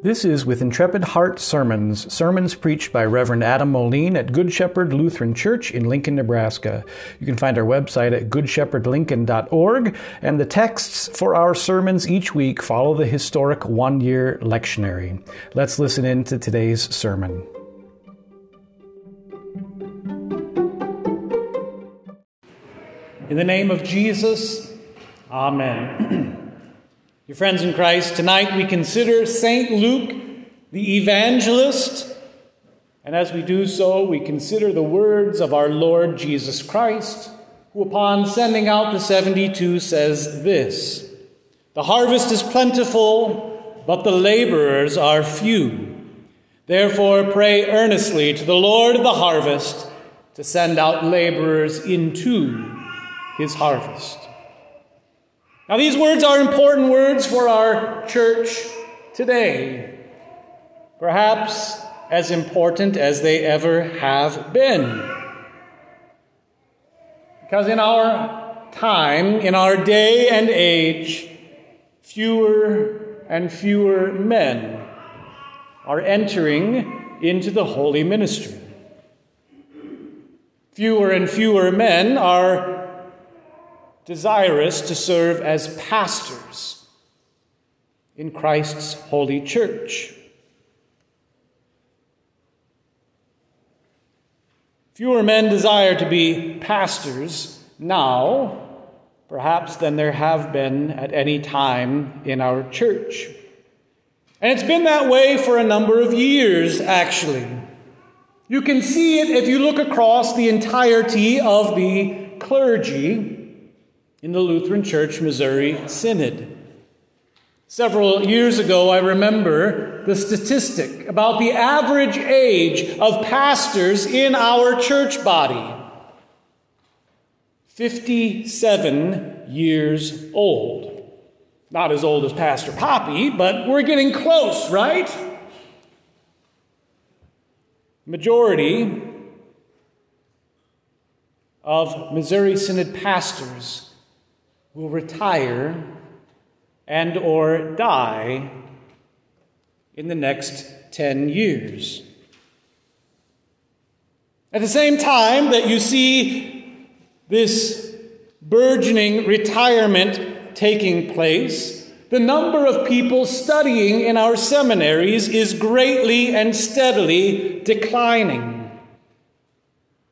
This is with Intrepid Heart Sermons, sermons preached by Reverend Adam Moline at Good Shepherd Lutheran Church in Lincoln, Nebraska. You can find our website at goodshepherdlincoln.org, and the texts for our sermons each week follow the historic one year lectionary. Let's listen in to today's sermon. In the name of Jesus, Amen. Your friends in Christ, tonight we consider St. Luke, the evangelist, and as we do so, we consider the words of our Lord Jesus Christ, who, upon sending out the 72, says this The harvest is plentiful, but the laborers are few. Therefore, pray earnestly to the Lord of the harvest to send out laborers into his harvest. Now, these words are important words for our church today, perhaps as important as they ever have been. Because in our time, in our day and age, fewer and fewer men are entering into the holy ministry. Fewer and fewer men are desirous to serve as pastors in Christ's holy church. Fewer men desire to be pastors now, perhaps, than there have been at any time in our church. And it's been that way for a number of years, actually. You can see it if you look across the entirety of the clergy in the Lutheran Church Missouri Synod. Several years ago, I remember the statistic about the average age of pastors in our church body 57 years old. Not as old as Pastor Poppy, but we're getting close, right? Majority of Missouri Synod pastors will retire and or die in the next 10 years. At the same time that you see this burgeoning retirement taking place, the number of people studying in our seminaries is greatly and steadily declining.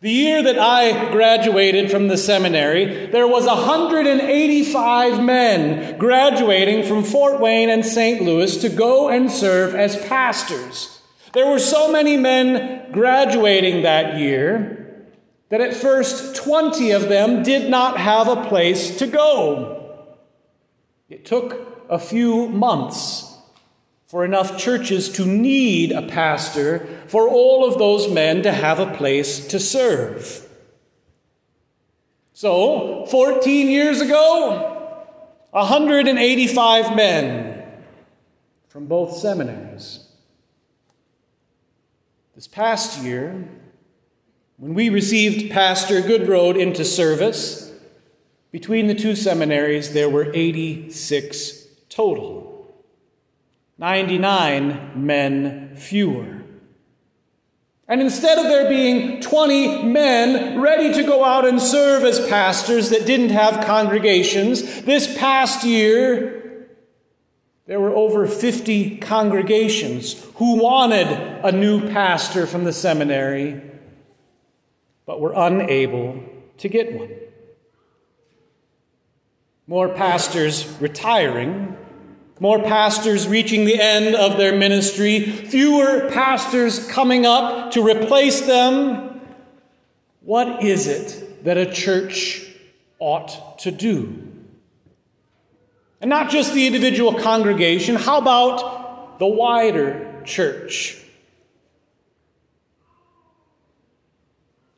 The year that I graduated from the seminary, there was 185 men graduating from Fort Wayne and St. Louis to go and serve as pastors. There were so many men graduating that year that at first 20 of them did not have a place to go. It took a few months for enough churches to need a pastor, for all of those men to have a place to serve. So, 14 years ago, 185 men from both seminaries. This past year, when we received Pastor Goodroad into service, between the two seminaries there were 86 total. 99 men fewer. And instead of there being 20 men ready to go out and serve as pastors that didn't have congregations, this past year, there were over 50 congregations who wanted a new pastor from the seminary, but were unable to get one. More pastors retiring more pastors reaching the end of their ministry, fewer pastors coming up to replace them. What is it that a church ought to do? And not just the individual congregation, how about the wider church?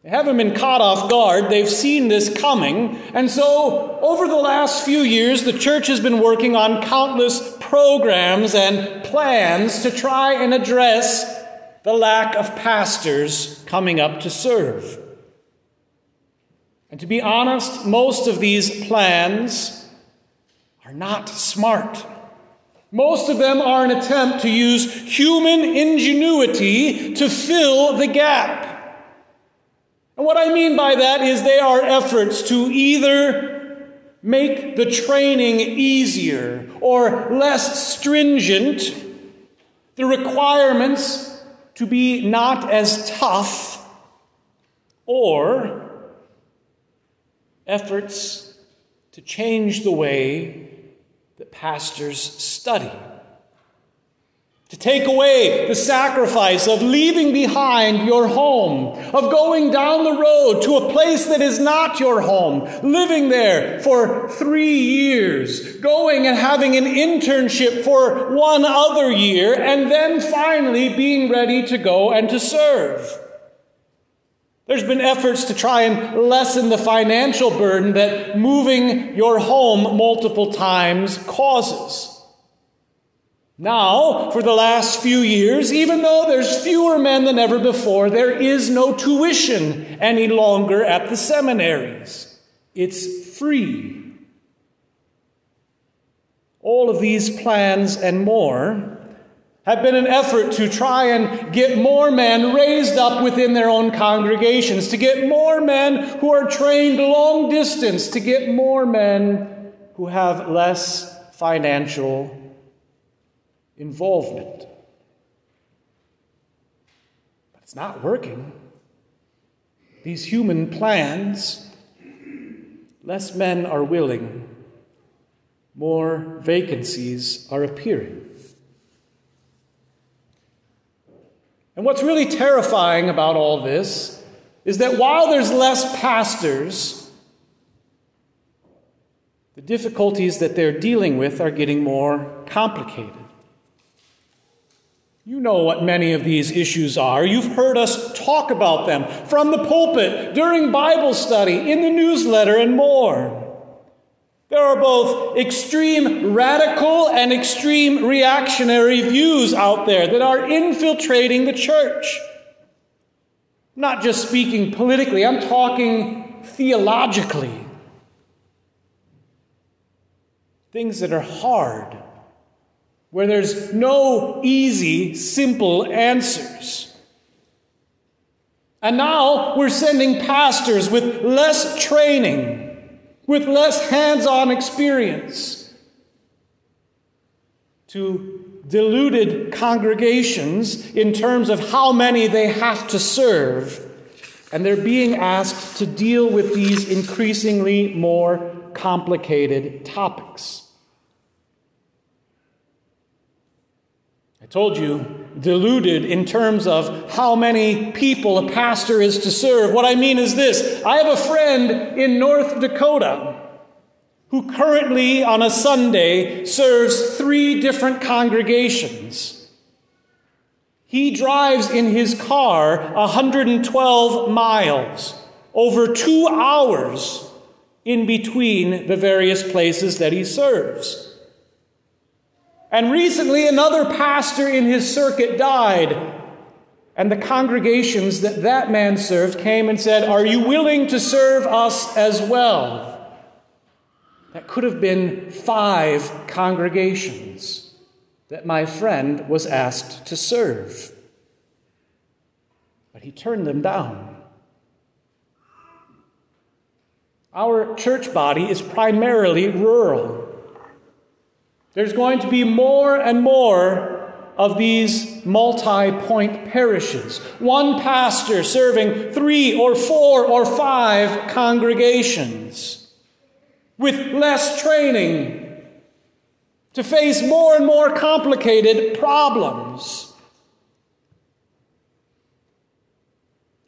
They haven't been caught off guard. They've seen this coming. And so, over the last few years, the church has been working on countless programs and plans to try and address the lack of pastors coming up to serve. And to be honest, most of these plans are not smart. Most of them are an attempt to use human ingenuity to fill the gap. And what I mean by that is they are efforts to either make the training easier or less stringent, the requirements to be not as tough, or efforts to change the way that pastors study. To take away the sacrifice of leaving behind your home, of going down the road to a place that is not your home, living there for three years, going and having an internship for one other year, and then finally being ready to go and to serve. There's been efforts to try and lessen the financial burden that moving your home multiple times causes. Now, for the last few years, even though there's fewer men than ever before, there is no tuition any longer at the seminaries. It's free. All of these plans and more have been an effort to try and get more men raised up within their own congregations, to get more men who are trained long distance, to get more men who have less financial involvement. But it's not working. These human plans, less men are willing, more vacancies are appearing. And what's really terrifying about all this is that while there's less pastors, the difficulties that they're dealing with are getting more complicated. You know what many of these issues are. You've heard us talk about them from the pulpit, during Bible study, in the newsletter, and more. There are both extreme radical and extreme reactionary views out there that are infiltrating the church. I'm not just speaking politically, I'm talking theologically. Things that are hard, where there's no easy, simple answers. And now we're sending pastors with less training with less hands on experience to deluded congregations in terms of how many they have to serve. And they're being asked to deal with these increasingly more complicated topics. Told you deluded in terms of how many people a pastor is to serve. What I mean is this I have a friend in North Dakota who currently on a Sunday serves three different congregations. He drives in his car 112 miles, over two hours in between the various places that he serves. And recently, another pastor in his circuit died. And the congregations that that man served came and said, Are you willing to serve us as well? That could have been five congregations that my friend was asked to serve. But he turned them down. Our church body is primarily rural. There's going to be more and more of these multi point parishes. One pastor serving three or four or five congregations with less training to face more and more complicated problems.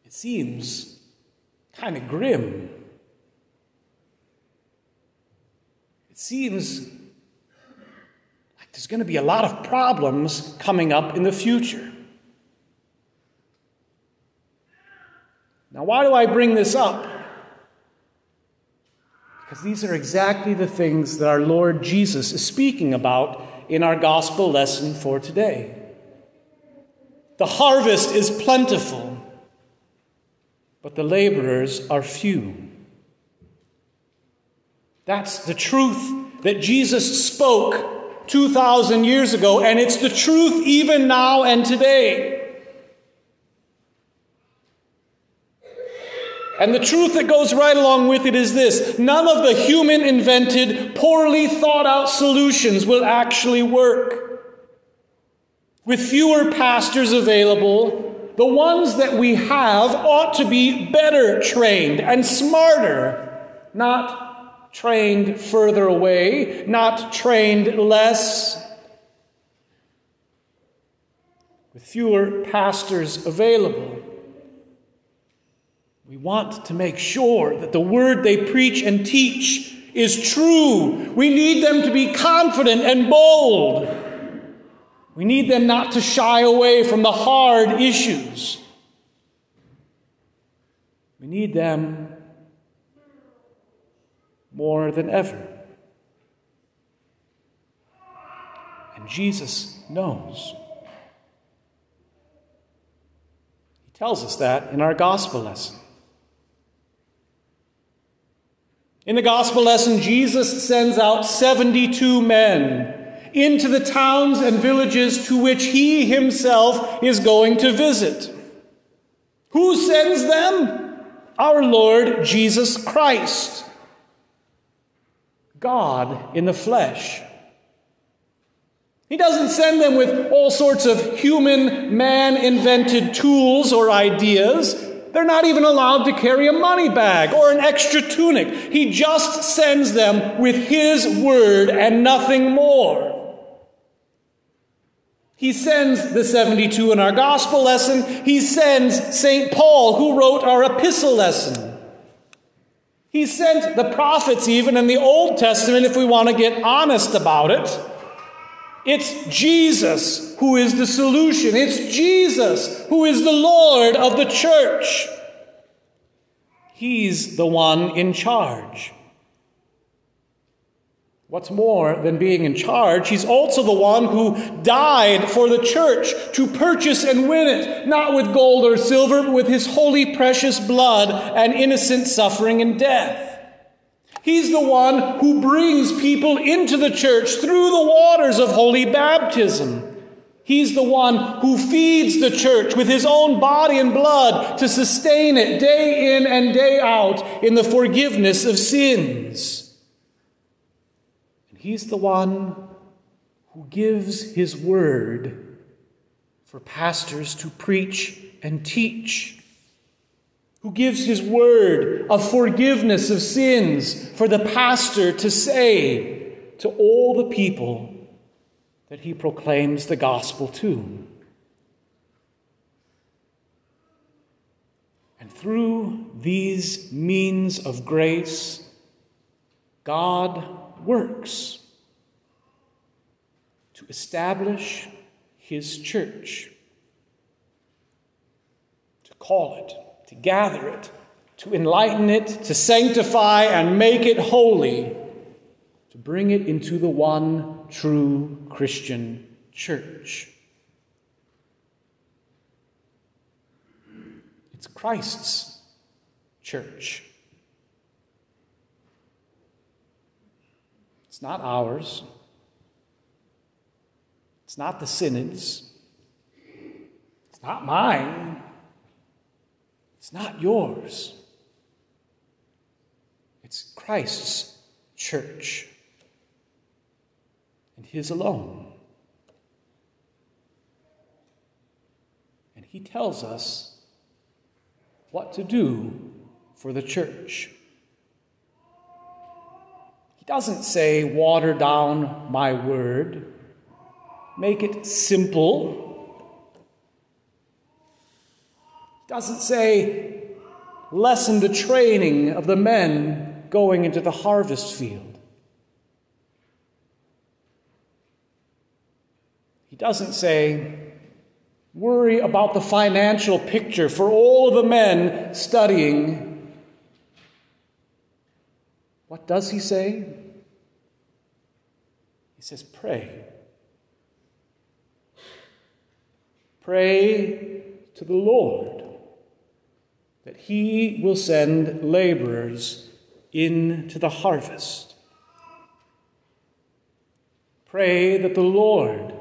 It seems kind of grim. It seems there's going to be a lot of problems coming up in the future. Now, why do I bring this up? Because these are exactly the things that our Lord Jesus is speaking about in our gospel lesson for today. The harvest is plentiful, but the laborers are few. That's the truth that Jesus spoke 2,000 years ago, and it's the truth even now and today. And the truth that goes right along with it is this none of the human invented, poorly thought out solutions will actually work. With fewer pastors available, the ones that we have ought to be better trained and smarter, not trained further away, not trained less. With fewer pastors available, we want to make sure that the word they preach and teach is true. We need them to be confident and bold. We need them not to shy away from the hard issues. We need them more than ever. And Jesus knows. He tells us that in our gospel lesson. In the gospel lesson, Jesus sends out 72 men into the towns and villages to which he himself is going to visit. Who sends them? Our Lord Jesus Christ. God in the flesh. He doesn't send them with all sorts of human, man invented tools or ideas. They're not even allowed to carry a money bag or an extra tunic. He just sends them with His word and nothing more. He sends the 72 in our gospel lesson. He sends St. Paul, who wrote our epistle lesson. He sent the prophets, even in the Old Testament, if we want to get honest about it. It's Jesus who is the solution. It's Jesus who is the Lord of the church. He's the one in charge. What's more than being in charge, he's also the one who died for the church to purchase and win it, not with gold or silver, but with his holy, precious blood and innocent suffering and death. He's the one who brings people into the church through the waters of holy baptism. He's the one who feeds the church with his own body and blood to sustain it day in and day out in the forgiveness of sins. He's the one who gives his word for pastors to preach and teach who gives his word of forgiveness of sins for the pastor to say to all the people that he proclaims the gospel to. And through these means of grace, God works to establish his church, to call it to gather it, to enlighten it, to sanctify and make it holy, to bring it into the one true Christian church. It's Christ's church. It's not ours. It's not the synod's. It's not mine. It's not yours, it's Christ's church and His alone. And He tells us what to do for the church. He doesn't say, water down my word, make it simple doesn't say, lessen the training of the men going into the harvest field. He doesn't say, worry about the financial picture for all of the men studying. What does he say? He says, pray. Pray to the Lord that he will send laborers into the harvest. Pray that the Lord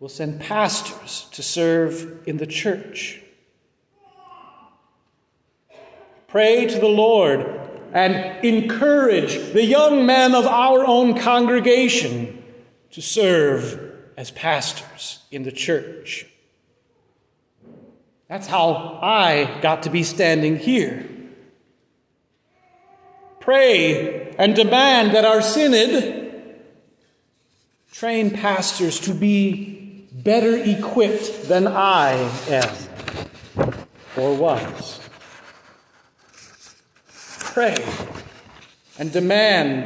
will send pastors to serve in the church. Pray to the Lord and encourage the young men of our own congregation to serve as pastors in the church. That's how I got to be standing here. Pray and demand that our synod train pastors to be better equipped than I am or was. Pray and demand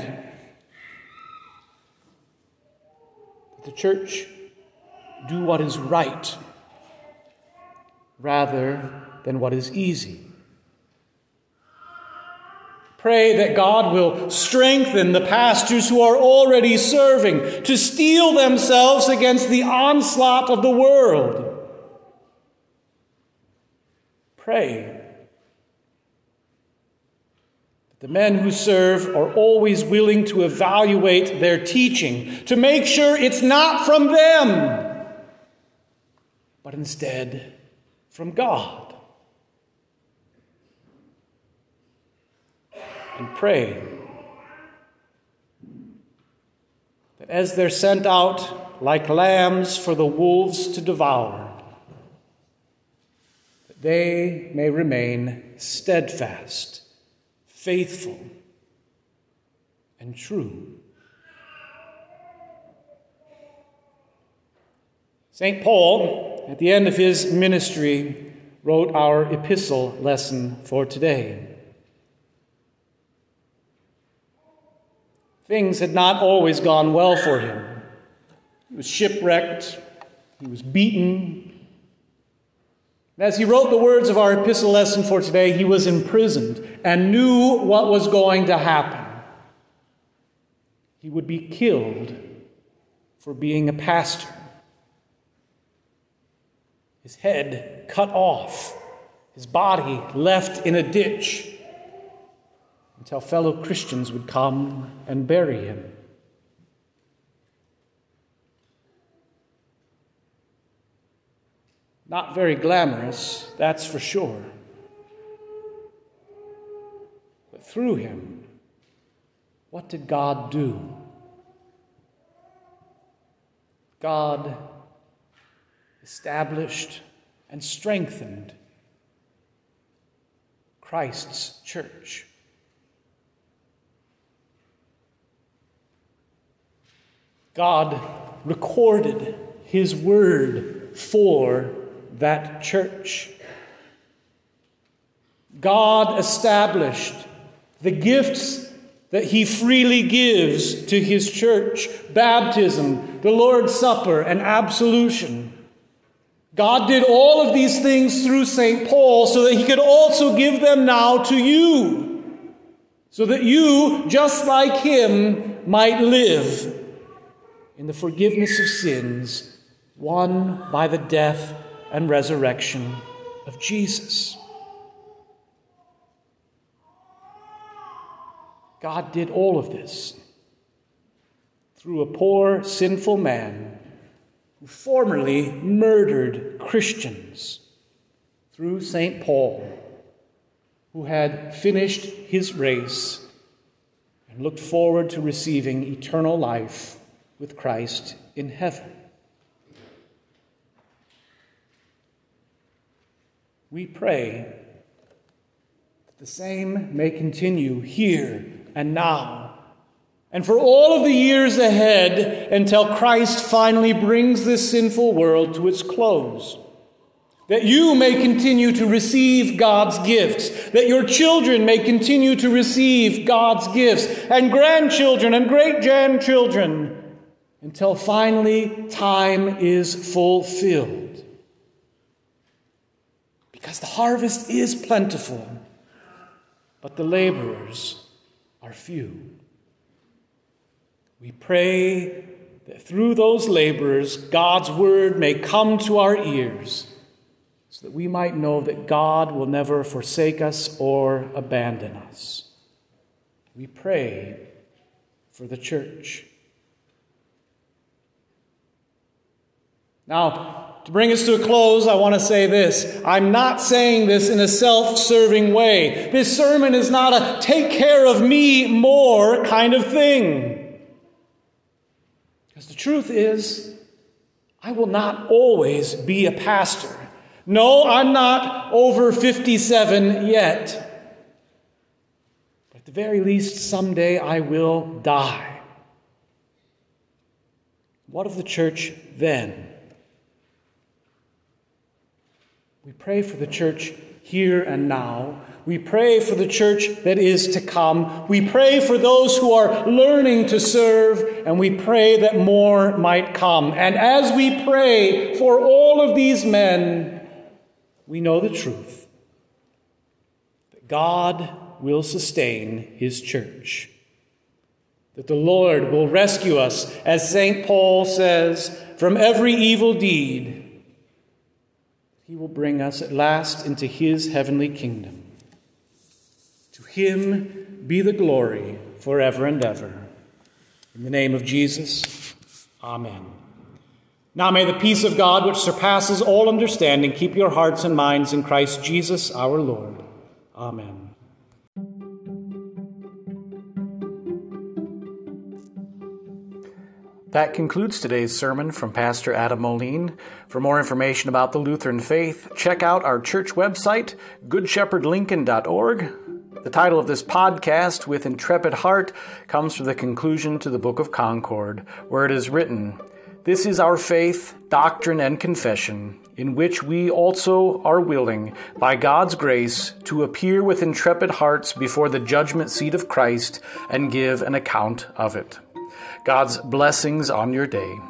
that the church do what is right rather than what is easy. Pray that God will strengthen the pastors who are already serving to steel themselves against the onslaught of the world. Pray that the men who serve are always willing to evaluate their teaching, to make sure it's not from them, but instead from God. And pray that as they're sent out like lambs for the wolves to devour, that they may remain steadfast, faithful, and true. St. Paul at the end of his ministry, wrote our epistle lesson for today. Things had not always gone well for him. He was shipwrecked, he was beaten. As he wrote the words of our epistle lesson for today, he was imprisoned and knew what was going to happen. He would be killed for being a pastor his head cut off, his body left in a ditch until fellow Christians would come and bury him. Not very glamorous, that's for sure. But through him, what did God do? God established, and strengthened Christ's church. God recorded his word for that church. God established the gifts that he freely gives to his church baptism, the Lord's Supper, and absolution. God did all of these things through St. Paul so that he could also give them now to you, so that you, just like him, might live in the forgiveness of sins won by the death and resurrection of Jesus. God did all of this through a poor, sinful man who formerly murdered Christians through St. Paul, who had finished his race and looked forward to receiving eternal life with Christ in heaven. We pray that the same may continue here and now and for all of the years ahead until Christ finally brings this sinful world to its close. That you may continue to receive God's gifts, that your children may continue to receive God's gifts, and grandchildren and great grandchildren, until finally time is fulfilled. Because the harvest is plentiful, but the laborers are few. We pray that through those laborers, God's word may come to our ears so that we might know that God will never forsake us or abandon us. We pray for the church. Now, to bring us to a close, I want to say this. I'm not saying this in a self serving way. This sermon is not a take care of me more kind of thing. Because the truth is, I will not always be a pastor. No, I'm not over 57 yet. But at the very least, someday I will die. What of the church then? We pray for the church here and now. We pray for the church that is to come. We pray for those who are learning to serve, and we pray that more might come. And as we pray for all of these men, we know the truth that God will sustain his church, that the Lord will rescue us, as St. Paul says, from every evil deed he will bring us at last into his heavenly kingdom. To him be the glory forever and ever. In the name of Jesus, amen. Now may the peace of God, which surpasses all understanding, keep your hearts and minds in Christ Jesus our Lord. Amen. That concludes today's sermon from Pastor Adam Moline. For more information about the Lutheran faith, check out our church website, goodshepherdlincoln.org. The title of this podcast, With Intrepid Heart, comes from the conclusion to the Book of Concord, where it is written, This is our faith, doctrine, and confession, in which we also are willing, by God's grace, to appear with intrepid hearts before the judgment seat of Christ and give an account of it. God's blessings on your day.